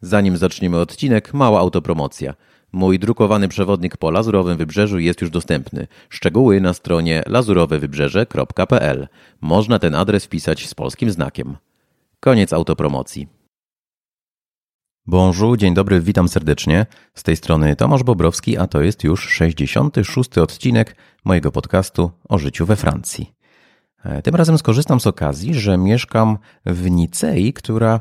Zanim zaczniemy odcinek, mała autopromocja. Mój drukowany przewodnik po Lazurowym Wybrzeżu jest już dostępny. Szczegóły na stronie lazurowewybrzeże.pl. Można ten adres wpisać z polskim znakiem. Koniec autopromocji. Bonjour, dzień dobry, witam serdecznie. Z tej strony Tomasz Bobrowski, a to jest już 66. odcinek mojego podcastu o życiu we Francji. E, tym razem skorzystam z okazji, że mieszkam w Nicei, która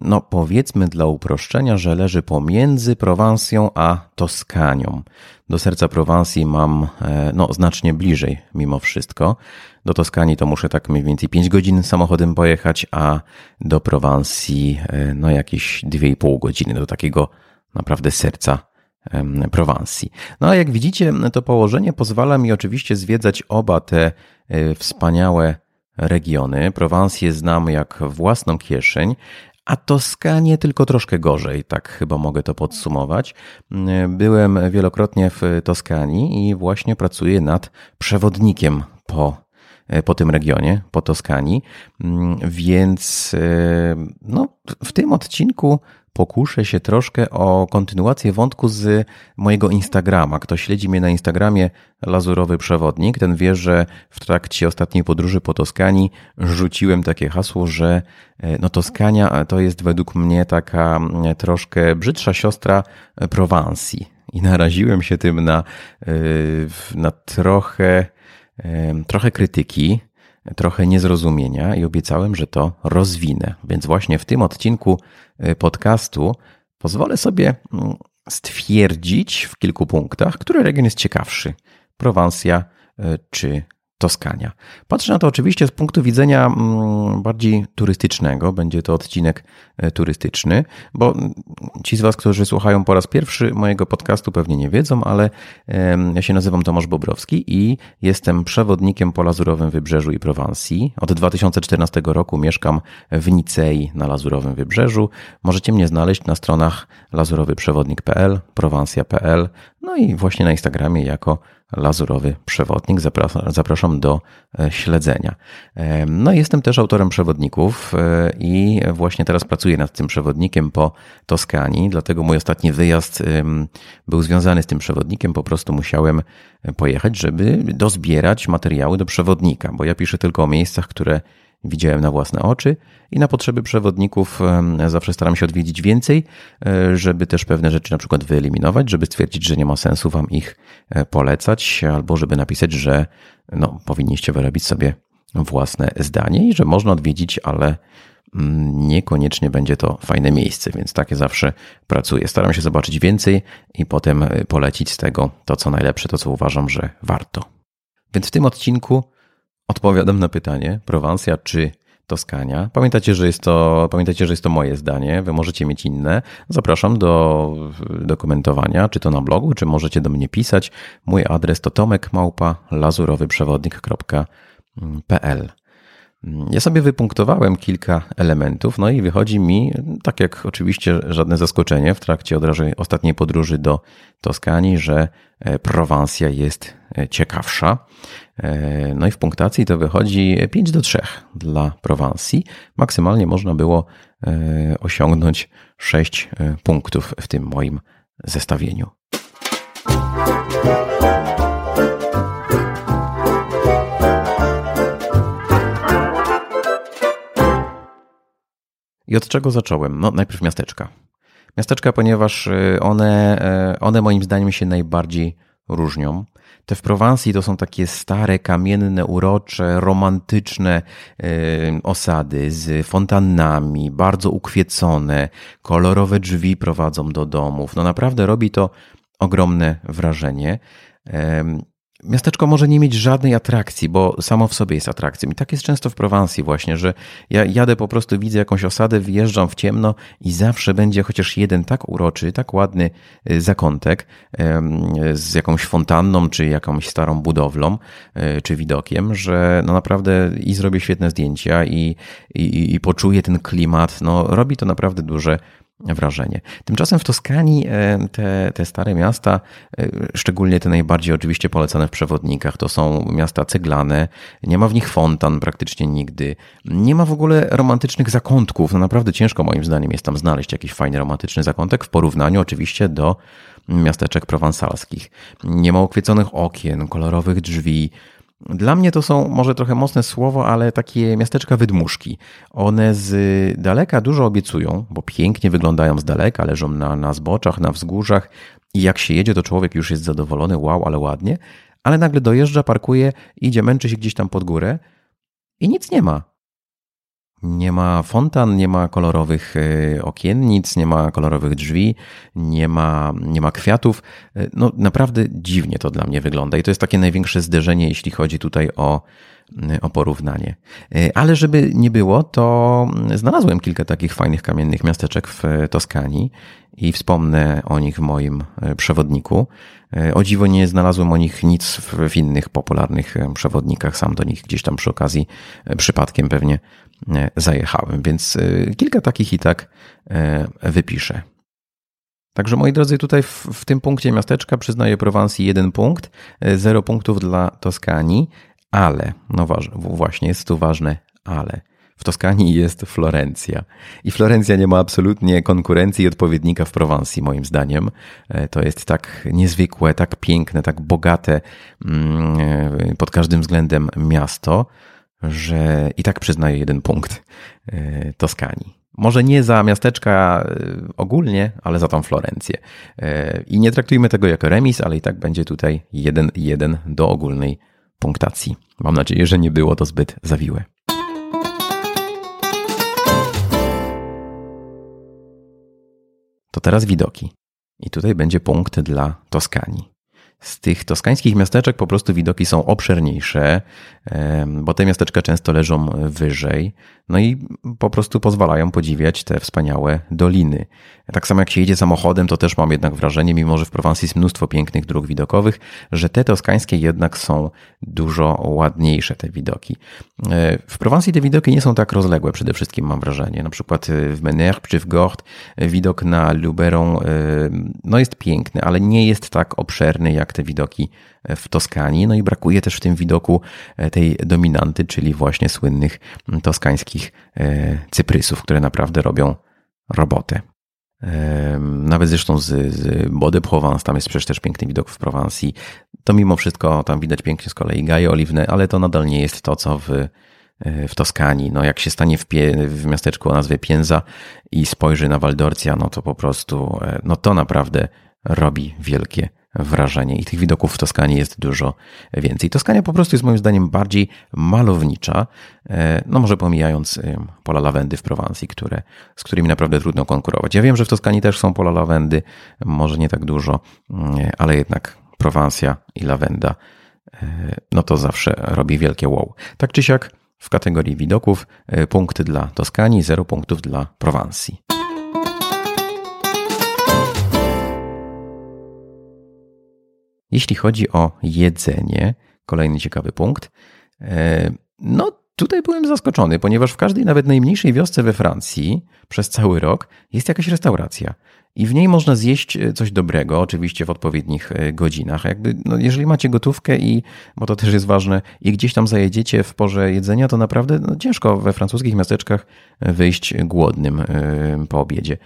no powiedzmy dla uproszczenia, że leży pomiędzy Prowansją a Toskanią. Do serca Prowansji mam e, no, znacznie bliżej mimo wszystko. Do Toskanii to muszę tak mniej więcej 5 godzin samochodem pojechać, a do Prowansji e, no jakieś 2,5 godziny, do takiego naprawdę serca Prowansji. No a jak widzicie, to położenie pozwala mi oczywiście zwiedzać oba te e, wspaniałe regiony. Prowansję znam jak własną kieszeń, a Toskanie tylko troszkę gorzej, tak chyba mogę to podsumować. Byłem wielokrotnie w Toskanii i właśnie pracuję nad przewodnikiem po, po tym regionie, po Toskanii, więc no, w tym odcinku pokuszę się troszkę o kontynuację wątku z mojego Instagrama. Kto śledzi mnie na Instagramie, Lazurowy Przewodnik, ten wie, że w trakcie ostatniej podróży po Toskanii rzuciłem takie hasło, że e, no Toskania to jest według mnie taka e, troszkę brzydsza siostra Prowansji. I naraziłem się tym na, e, na trochę, trochę krytyki, trochę niezrozumienia i obiecałem, że to rozwinę. Więc właśnie w tym odcinku podcastu pozwolę sobie mm, stwierdzić w kilku punktach, który region jest ciekawszy. Prowansja y, czy Toskania. Patrzę na to oczywiście z punktu widzenia mm, bardziej turystycznego. Będzie to odcinek e, turystyczny, bo ci z Was, którzy słuchają po raz pierwszy mojego podcastu, pewnie nie wiedzą, ale ja się nazywam Tomasz Bobrowski i jestem przewodnikiem po Lazurowym Wybrzeżu i Prowansji. Od 2014 roku mieszkam w Nicei na Lazurowym Wybrzeżu. Możecie mnie znaleźć na stronach lazurowyprzewodnik.pl, prowansja.pl, no i właśnie na Instagramie jako Lazurowy Przewodnik. Zapraszam do e, śledzenia. E, no, jestem też autorem przewodników e, i właśnie teraz pracuję nad tym przewodnikiem po Toskanii, dlatego mój ostatni wyjazd był związany z tym przewodnikiem. Po prostu musiałem pojechać, żeby dozbierać materiały do przewodnika, bo ja piszę tylko o miejscach, które widziałem na własne oczy i na potrzeby przewodników zawsze staram się odwiedzić więcej, e, żeby też pewne rzeczy na przykład wyeliminować, żeby stwierdzić, że nie ma sensu wam ich e, polecać, albo żeby napisać, że no, powinniście wyrobić sobie własne zdanie i że można odwiedzić, ale mm, niekoniecznie będzie to fajne miejsce, więc takie zawsze pracuję. Staram się zobaczyć więcej i potem e, polecić z tego to, co najlepsze, to, co uważam, że warto. Więc w tym odcinku Odpowiadam na pytanie, Prowansja czy Toskania. Pamiętajcie, że jest to, pamiętajcie, że jest to moje zdanie, wy możecie mieć inne. Zapraszam do, do komentowania, czy to na blogu, czy możecie do mnie pisać. Mój adres to tomekmałpa.lazurowyprzewodnik.pl ja sobie wypunktowałem kilka elementów, no i wychodzi mi, tak jak oczywiście żadne zaskoczenie w trakcie ostatniej podróży do Toskanii, że e, Prowansja jest ciekawsza. E, no i w punktacji to wychodzi 5 do 3 dla Prowansji. Maksymalnie można było osiągnąć 6 punktów w tym moim zestawieniu. I od czego zacząłem? No, najpierw miasteczka. Miasteczka, ponieważ one, one moim zdaniem się najbardziej różnią. Te w Prowansji to są takie stare, kamienne, urocze, romantyczne y, osady z fontannami, bardzo ukwiecone, kolorowe drzwi prowadzą do domów. No naprawdę robi to ogromne wrażenie. Miasteczko może nie mieć żadnej atrakcji, bo samo w sobie jest atrakcją. I tak jest często w Prowansji właśnie, że ja jadę po prostu, widzę jakąś osadę, wjeżdżam w ciemno i zawsze będzie chociaż jeden tak uroczy, tak ładny y, zakątek z jakąś fontanną, czy jakąś starą budowlą, y, czy widokiem, że no naprawdę i zrobię świetne zdjęcia i, i, i poczuję ten klimat. No, robi to naprawdę duże wrażenie. Tymczasem w Toskanii e, te, te stare miasta, e, szczególnie te najbardziej oczywiście polecane w przewodnikach, to są miasta ceglane, nie ma w nich fontan praktycznie nigdy, nie ma w ogóle romantycznych zakątków. No naprawdę ciężko moim zdaniem jest tam znaleźć jakiś fajny romantyczny zakątek w porównaniu oczywiście do miasteczek prowansalskich. Nie ma okieconych okien, kolorowych drzwi, dla mnie to są może trochę mocne słowo, ale takie miasteczka wydmuszki. One z daleka dużo obiecują, bo pięknie wyglądają z daleka, leżą na, na zboczach, na wzgórzach i jak się jedzie, to człowiek już jest zadowolony, wow, ale ładnie, ale nagle dojeżdża, parkuje, idzie, męczy się gdzieś tam pod górę i nic nie ma. Nie ma fontan, nie ma kolorowych e, okiennic, nie ma kolorowych drzwi, nie ma, nie ma kwiatów. E, no naprawdę dziwnie to dla mnie wygląda i to jest takie największe zderzenie, jeśli chodzi tutaj o, o porównanie. E, ale żeby nie było, to znalazłem kilka takich fajnych kamiennych miasteczek w Toskanii i wspomnę o nich w moim przewodniku. O dziwo nie znalazłem o nich nic w innych popularnych przewodnikach, sam do nich gdzieś tam przy okazji przypadkiem pewnie zajechałem, więc e, kilka takich i tak e, wypiszę. Także moi drodzy, tutaj w, w tym punkcie miasteczka przyznaję Prowansji jeden punkt, zero punktów dla Toskanii, ale, no właśnie, jest tu ważne ale. W Toskanii jest Florencja. I Florencja nie ma absolutnie konkurencji i odpowiednika w Prowansji, moim zdaniem. To jest tak niezwykłe, tak piękne, tak bogate mm, pod każdym względem miasto, że i tak przyznaję jeden punkt e, Toskanii. Może nie za miasteczka e, ogólnie, ale za tą Florencję. E, I nie traktujmy tego jako remis, ale i tak będzie tutaj jeden jeden do ogólnej punktacji. Mam nadzieję, że nie było to zbyt zawiłe. To teraz widoki. I tutaj będzie punkt dla Toskanii. Z tych toskańskich miasteczek po prostu widoki są obszerniejsze, bo te miasteczka często leżą wyżej, no i po prostu pozwalają podziwiać te wspaniałe doliny. Tak samo jak się jedzie samochodem, to też mam jednak wrażenie, mimo że w Prowansji jest mnóstwo pięknych dróg widokowych, że te toskańskie jednak są dużo ładniejsze, te widoki. E, w Prowansji te widoki nie są tak rozległe, przede wszystkim mam wrażenie. Na przykład w Menerbe czy w Gort widok na Luberon no jest piękny, ale nie jest tak obszerny jak te widoki w Toskanii. No i brakuje też w tym widoku e, tej dominanty, czyli właśnie słynnych toskańskich e, cyprysów, które naprawdę robią robotę. Nawet zresztą z, z Body Provence, tam jest przecież też piękny widok w Prowansji. To mimo wszystko tam widać pięknie z kolei gaje oliwne, ale to nadal nie jest to, co w, e, w Toskanii. No jak się stanie w, pie, w miasteczku o nazwie Pienza i spojrzy na Waldorcia, no to po prostu, no to naprawdę robi wielkie wrażenie i tych widoków w Toskanii jest dużo więcej. Toskania po prostu jest moim zdaniem bardziej malownicza, e, no może pomijając e, pola lawendy w Prowansji, które, z którymi naprawdę trudno konkurować. Ja wiem, że w Toskanii też są pola lawendy, może nie tak dużo, e, ale jednak Prowansja i lawenda, no to zawsze robi wielkie wow. Tak czy siak w kategorii widoków punkty dla Toskanii, zero punktów dla Prowansji. Jeśli chodzi o jedzenie, kolejny ciekawy punkt, e, no tutaj byłem zaskoczony, ponieważ w każdej, nawet najmniejszej wiosce we Francji przez cały rok jest jakaś restauracja i w niej można zjeść e, coś dobrego, oczywiście w odpowiednich e, godzinach. Jakby, no, jeżeli macie gotówkę i, bo to też jest ważne, i gdzieś tam zajedziecie w porze jedzenia, to naprawdę no, ciężko we francuskich miasteczkach e, wyjść głodnym po obiedzie.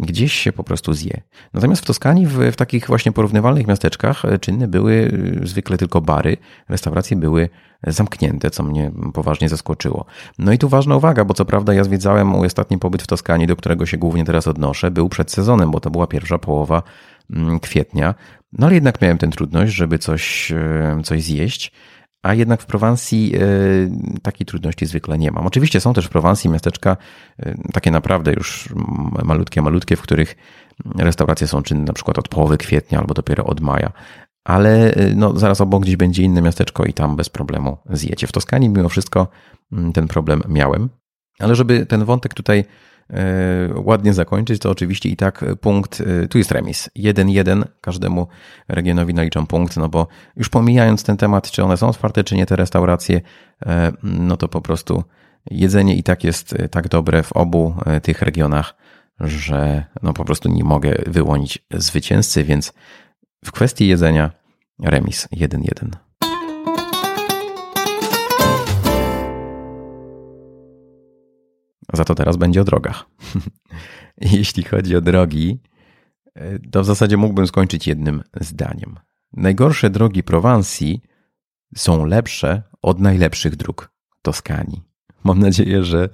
Gdzieś się po prostu zje. Natomiast w Toskanii, w, w takich właśnie porównywalnych miasteczkach czynne były zwykle tylko bary, restauracje były zamknięte, co mnie poważnie zaskoczyło. No i tu ważna uwaga, bo co prawda ja zwiedzałem mój ostatni pobyt w Toskanii, do którego się głównie teraz odnoszę, był przed sezonem, bo to była pierwsza połowa mm, kwietnia. No ale jednak miałem tę trudność, żeby coś, e, coś zjeść. A jednak w Prowansji e, takiej trudności zwykle nie mam. Oczywiście są też w Prowansji miasteczka e, takie naprawdę już malutkie, malutkie, w których restauracje są czynne na przykład od połowy kwietnia albo dopiero od maja ale y, no, zaraz obok gdzieś będzie inne miasteczko i tam bez problemu zjecie. W Toskanii mimo wszystko mm, ten problem miałem, ale żeby ten wątek tutaj y, ładnie zakończyć, to oczywiście i tak punkt, y, tu jest remis. 1-1, każdemu regionowi naliczą punkt, no bo już pomijając ten temat, czy one są otwarte, czy nie te restauracje, no to po prostu jedzenie i tak jest tak dobre w obu tych regionach, że no po prostu nie mogę wyłonić zwycięzcy, więc w kwestii jedzenia remis 1-1. Za to teraz będzie o drogach. Jeśli chodzi o drogi, to w zasadzie mógłbym skończyć jednym zdaniem. Najgorsze drogi Prowansji są lepsze od najlepszych dróg Toskanii. Mam nadzieję, że,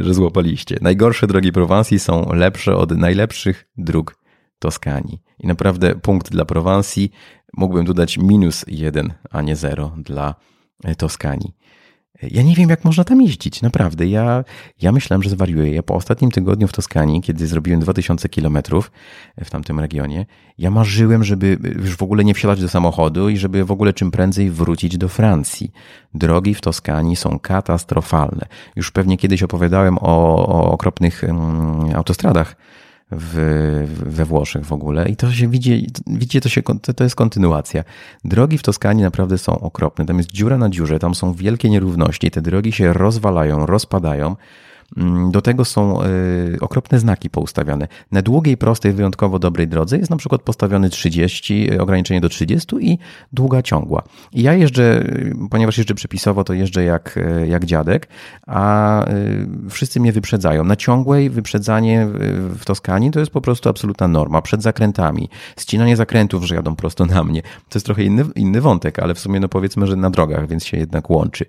że złapaliście. Najgorsze drogi Prowansji są lepsze od najlepszych dróg Toskanii. I naprawdę punkt dla Prowansji mógłbym dodać minus jeden, a nie zero dla Toskanii. Ja nie wiem, jak można tam jeździć, naprawdę. Ja, ja myślałem, że zwariuję. Ja po ostatnim tygodniu w Toskanii, kiedy zrobiłem 2000 kilometrów w tamtym regionie, ja marzyłem, żeby już w ogóle nie wsiadać do samochodu i żeby w ogóle czym prędzej wrócić do Francji. Drogi w Toskanii są katastrofalne. Już pewnie kiedyś opowiadałem o, o okropnych um, autostradach w, we Włoszech w ogóle i to się widzi, widzicie, to, się, to jest kontynuacja. Drogi w Toskanii naprawdę są okropne. Tam jest dziura na dziurze, tam są wielkie nierówności, te drogi się rozwalają, rozpadają. Mm, do tego są y, okropne znaki poustawiane. Na długiej, prostej, wyjątkowo dobrej drodze jest na przykład postawiony 30, y, ograniczenie do 30 i długa ciągła. I ja jeżdżę, y, ponieważ jeżdżę przepisowo, to jeżdżę jak, jak dziadek, a wszyscy mnie wyprzedzają. Na ciągłej wyprzedzanie w Toskanii to jest po prostu absolutna norma. Przed zakrętami, ścinanie zakrętów, że jadą prosto na mnie. To jest trochę inny, inny wątek, ale w sumie no powiedzmy, że na drogach, więc się jednak łączy.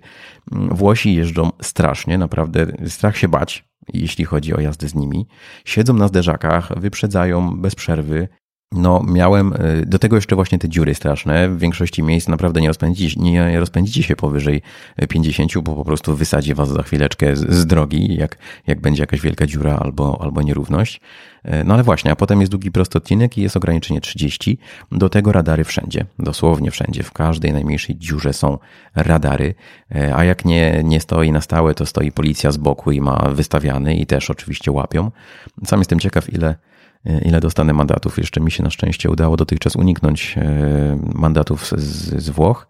Mm, Włosi jeżdżą strasznie, naprawdę strach się bać, jeśli chodzi o jazdę z nimi. Siedzą na zderzakach, wyprzedzają bez przerwy. No, miałem y, do tego jeszcze właśnie te dziury straszne. W większości miejsc naprawdę nie rozpędzicie, nie rozpędzicie się powyżej 50, bo po prostu wysadzi was za chwileczkę z, drogi, jak, jak będzie jakaś wielka dziura albo, albo nierówność. E, no ale właśnie, a potem jest długi prostodcinek i jest ograniczenie 30. Do tego radary wszędzie, dosłownie wszędzie. W każdej najmniejszej dziurze są radary, e, a jak nie, nie stoi na stałe, to stoi policja z boku i ma wystawiany i też oczywiście łapią. Sam jestem ciekaw, ile e, ile dostanę mandatów. Jeszcze mi się na szczęście udało dotychczas uniknąć mandatów z, z Włoch.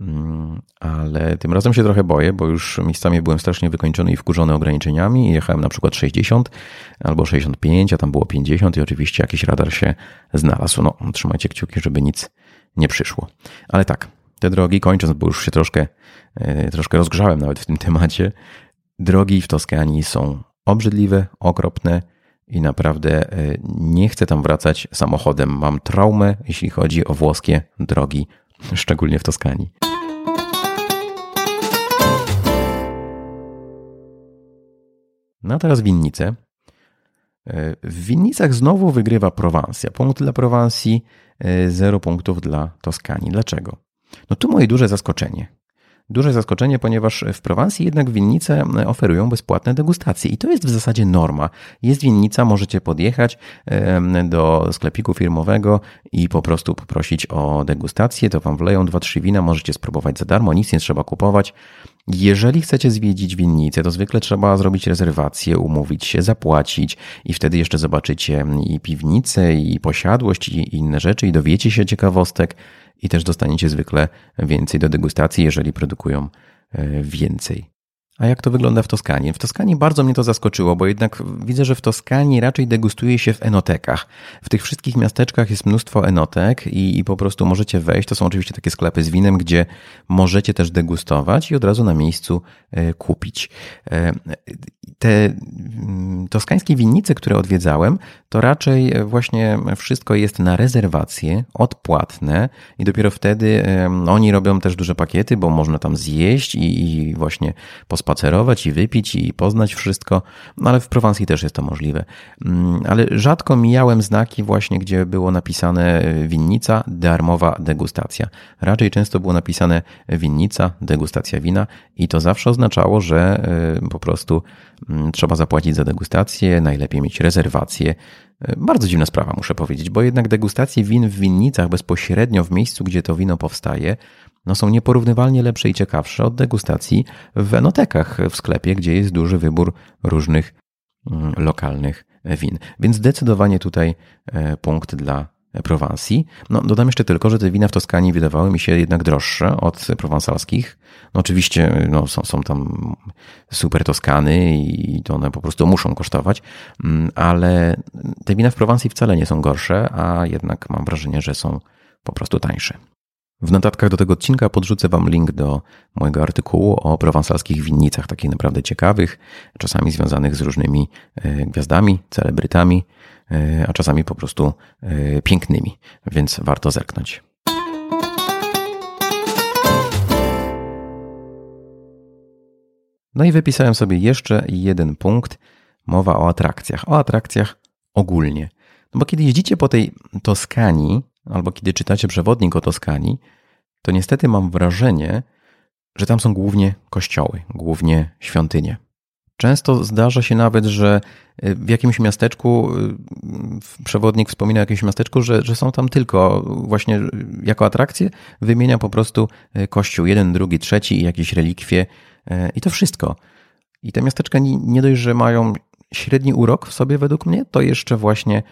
Mm, ale tym razem się trochę boję, bo już miejscami byłem strasznie wykończony i wkurzony ograniczeniami. Jechałem na przykład 60 albo 65, a tam było 50 i oczywiście jakiś radar się znalazł. No, trzymajcie kciuki, żeby nic nie przyszło. Ale tak, te drogi, kończąc, bo już się troszkę, e, troszkę rozgrzałem nawet w tym temacie, drogi w Toskanii są obrzydliwe, okropne i naprawdę e, nie chcę tam wracać samochodem. Mam traumę, jeśli chodzi o włoskie drogi, szczególnie w Toskanii. No a teraz winnice. E, w winnicach znowu wygrywa Prowansja. Punkt dla Prowansji, e, zero punktów dla Toskanii. Dlaczego? No tu moje duże zaskoczenie. Duże zaskoczenie, ponieważ w Prowansji jednak winnice oferują bezpłatne degustacje i to jest w zasadzie norma. Jest winnica, możecie podjechać do sklepiku firmowego i po prostu poprosić o degustację, to wam wleją dwa, trzy wina, możecie spróbować za darmo, nic nie trzeba kupować. Jeżeli chcecie zwiedzić winnicę, to zwykle trzeba zrobić rezerwację, umówić się, zapłacić i wtedy jeszcze zobaczycie i piwnicę, i posiadłość, i inne rzeczy, i dowiecie się ciekawostek i też dostaniecie zwykle więcej do degustacji, jeżeli produkują e, więcej. A jak to wygląda w Toskanii? W Toskanii bardzo mnie to zaskoczyło, bo jednak widzę, że w Toskanii raczej degustuje się w enotekach. W tych wszystkich miasteczkach jest mnóstwo enotek i, i, po prostu możecie wejść. To są oczywiście takie sklepy z winem, gdzie możecie też degustować i od razu na miejscu e, kupić. E, te mm, toskańskie winnice, które odwiedzałem, to raczej właśnie wszystko jest na rezerwację, odpłatne i dopiero wtedy oni robią też duże pakiety, bo można tam zjeść i, i właśnie pospacerować i wypić i poznać wszystko, no ale w Prowansji też jest to możliwe. Mm, ale rzadko mijałem znaki właśnie, gdzie było napisane winnica, darmowa degustacja. Raczej często było napisane winnica, degustacja wina i to zawsze oznaczało, że po prostu trzeba zapłacić za degustację, najlepiej mieć rezerwację. E, bardzo dziwna sprawa, muszę powiedzieć, bo jednak degustacje win w winnicach bezpośrednio w miejscu, gdzie to wino powstaje, no są nieporównywalnie lepsze i ciekawsze od degustacji w enotekach w sklepie, gdzie jest duży wybór różnych mm, lokalnych win. Więc zdecydowanie tutaj e, punkt dla Prowansji. No, dodam jeszcze tylko, że te wina w Toskanii wydawały mi się jednak droższe od prowansalskich. No, oczywiście no, są, są tam super Toskany i to one po prostu muszą kosztować, mm, ale te wina w Prowansji wcale nie są gorsze, a jednak mam wrażenie, że są po prostu tańsze. W notatkach do tego odcinka podrzucę Wam link do mojego artykułu o prowansalskich winnicach, takich naprawdę ciekawych, czasami związanych z różnymi e, gwiazdami, celebrytami, a czasami po prostu e, pięknymi, więc warto zerknąć. No i wypisałem sobie jeszcze jeden punkt. Mowa o atrakcjach. O atrakcjach ogólnie. No bo kiedy jeździcie po tej Toskanii, albo kiedy czytacie przewodnik o Toskanii, to niestety mam wrażenie, że tam są głównie kościoły, głównie świątynie. Często zdarza się nawet, że y, w jakimś miasteczku, y, przewodnik wspomina o jakimś miasteczku, że, że są tam tylko właśnie jako atrakcje, wymienia po prostu y, kościół, jeden, drugi, trzeci i jakieś relikwie i to wszystko. I te miasteczka nie dość, że mają średni urok w sobie według mnie, to jeszcze właśnie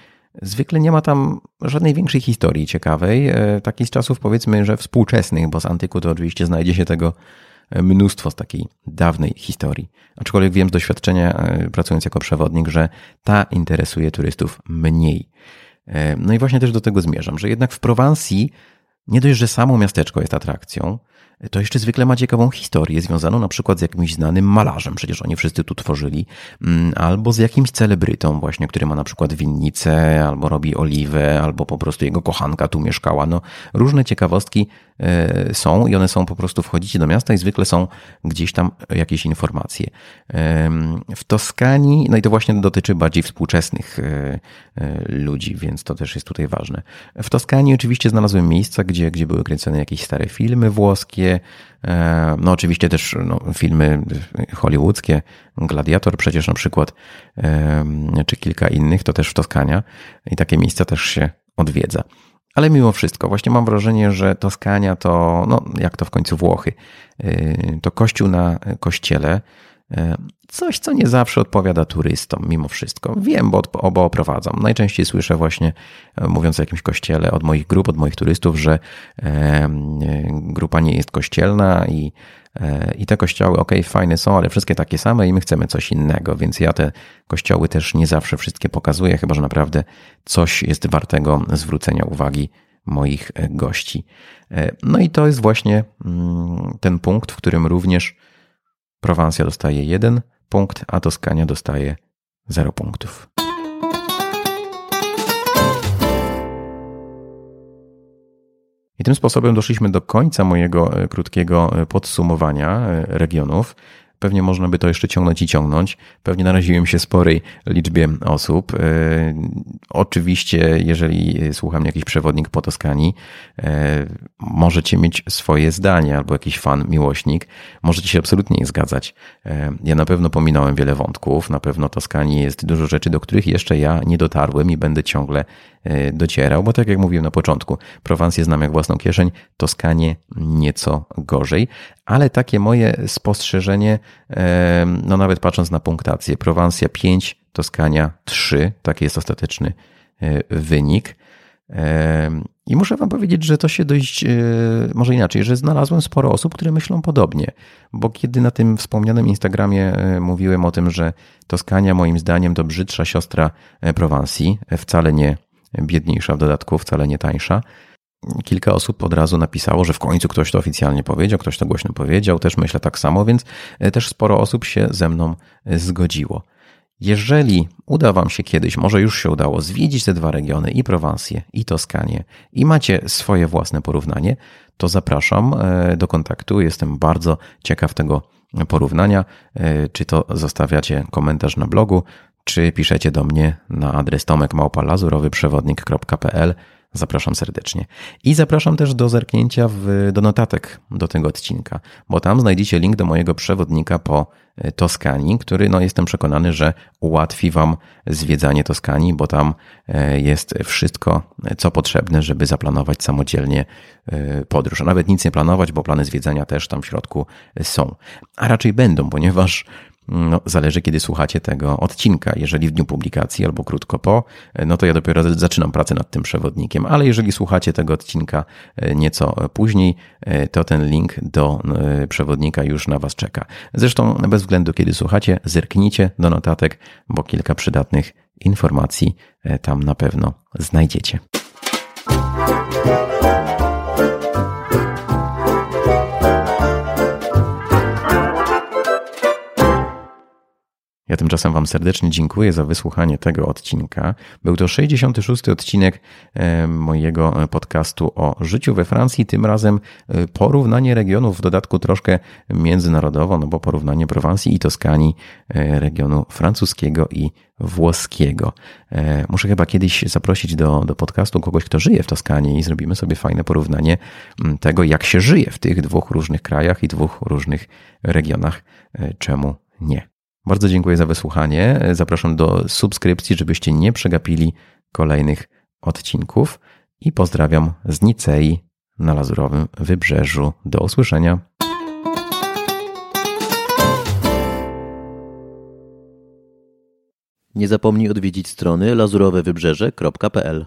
Zwykle nie ma tam żadnej większej historii ciekawej, e, takiej z czasów powiedzmy, że współczesnych, bo z antyku to oczywiście znajdzie się tego e, mnóstwo z takiej dawnej historii. Aczkolwiek wiem z doświadczenia, e, pracując jako przewodnik, że ta interesuje turystów mniej. No i właśnie też do tego zmierzam, że jednak w Prowansji nie dość, że samo miasteczko jest atrakcją, to jeszcze zwykle ma ciekawą historię związaną na przykład z jakimś znanym malarzem, przecież oni wszyscy tu tworzyli, mm, albo z jakimś celebrytą właśnie, który ma na przykład winnicę, albo robi oliwę, albo po prostu jego kochanka tu mieszkała. No, różne ciekawostki e, są i one są po prostu wchodzicie do miasta i zwykle są gdzieś tam jakieś informacje. W Toskanii, no i to właśnie dotyczy bardziej współczesnych e, e, ludzi, więc to też jest tutaj ważne. W Toskanii oczywiście znalazłem miejsca, gdzie, gdzie były kręcone jakieś stare filmy włoskie, E, no oczywiście też no, filmy hollywoodzkie, Gladiator przecież na przykład, e, czy kilka innych, to też w Toskania i takie miejsca też się odwiedza. Ale mimo wszystko, właśnie mam wrażenie, że Toskania to, no jak to w końcu Włochy, e, to kościół na kościele, Coś, co nie zawsze odpowiada turystom, mimo wszystko. Wiem, bo, bo oprowadzam. Najczęściej słyszę właśnie, e, mówiąc o jakimś kościele, od moich grup, od moich turystów, że e, grupa nie jest kościelna i, e, i te kościoły, ok, fajne są, ale wszystkie takie same i my chcemy coś innego, więc ja te kościoły też nie zawsze wszystkie pokazuję, chyba że naprawdę coś jest wartego zwrócenia uwagi moich gości. No i to jest właśnie mm, ten punkt, w którym również Prowansja dostaje jeden punkt, a Toskania dostaje 0 punktów. I tym sposobem doszliśmy do końca mojego e, krótkiego e, podsumowania e, regionów. Pewnie można by to jeszcze ciągnąć i ciągnąć. Pewnie naraziłem się sporej liczbie osób. E, oczywiście, jeżeli słucham jakiś przewodnik po Toskanii, e, możecie mieć swoje zdanie albo jakiś fan, miłośnik. Możecie się absolutnie nie zgadzać. E, ja na pewno pominąłem wiele wątków. Na pewno Toskanii jest dużo rzeczy, do których jeszcze ja nie dotarłem i będę ciągle docierał, bo tak jak mówiłem na początku, Prowansję znam jak własną kieszeń, Toskanię nieco gorzej, ale takie moje spostrzeżenie, no nawet patrząc na punktację, Prowansja 5, Toskania 3, taki jest ostateczny e, wynik. I muszę Wam powiedzieć, że to się dość, e, może inaczej, że znalazłem sporo osób, które myślą podobnie, bo kiedy na tym wspomnianym Instagramie e, mówiłem o tym, że Toskania moim zdaniem to brzydsza siostra Prowansji, wcale nie biedniejsza w dodatku, wcale nie tańsza, Kilka osób od razu napisało, że w końcu ktoś to oficjalnie powiedział, ktoś to głośno powiedział, też myślę tak samo, więc e, też sporo osób się ze mną e, zgodziło. Jeżeli uda Wam się kiedyś, może już się udało, zwiedzić te dwa regiony, i Prowansję, i Toskanię, i macie swoje własne porównanie, to zapraszam e, do kontaktu. Jestem bardzo ciekaw tego porównania. Czy to zostawiacie komentarz na blogu, czy piszecie do mnie na adres tomekmałpalazurowyprzewodnik.pl Zapraszam serdecznie. I zapraszam też do zerknięcia w, do notatek do tego odcinka, bo tam znajdziecie link do mojego przewodnika po e, Toskanii, który no, jestem przekonany, że ułatwi Wam zwiedzanie Toskanii, bo tam e, jest wszystko, co potrzebne, żeby zaplanować samodzielnie e, podróż. A nawet nic nie planować, bo plany zwiedzania też tam w środku są. A raczej będą, ponieważ no, zależy kiedy słuchacie tego odcinka. Jeżeli w dniu publikacji albo krótko po, no to ja dopiero zaczynam pracę nad tym przewodnikiem, ale jeżeli słuchacie tego odcinka nieco później, to ten link do przewodnika już na Was czeka. Zresztą bez względu kiedy słuchacie, zerknijcie do notatek, bo kilka przydatnych informacji tam na pewno znajdziecie. Ja tymczasem Wam serdecznie dziękuję za wysłuchanie tego odcinka. Był to 66. odcinek e, mojego podcastu o życiu we Francji. Tym razem e, porównanie regionów, w dodatku troszkę międzynarodowo, no bo porównanie Prowansji i Toskanii, e, regionu francuskiego i włoskiego. Muszę chyba kiedyś zaprosić do, do podcastu kogoś, kto żyje w Toskanii i zrobimy sobie fajne porównanie tego, jak się żyje w tych dwóch różnych krajach i dwóch różnych regionach. Czemu nie? Bardzo dziękuję za wysłuchanie. Zapraszam do subskrypcji, żebyście nie przegapili kolejnych odcinków i pozdrawiam z Nicei na Lazurowym Wybrzeżu. Do usłyszenia. Nie zapomnij odwiedzić strony lazurowewybrzeże.pl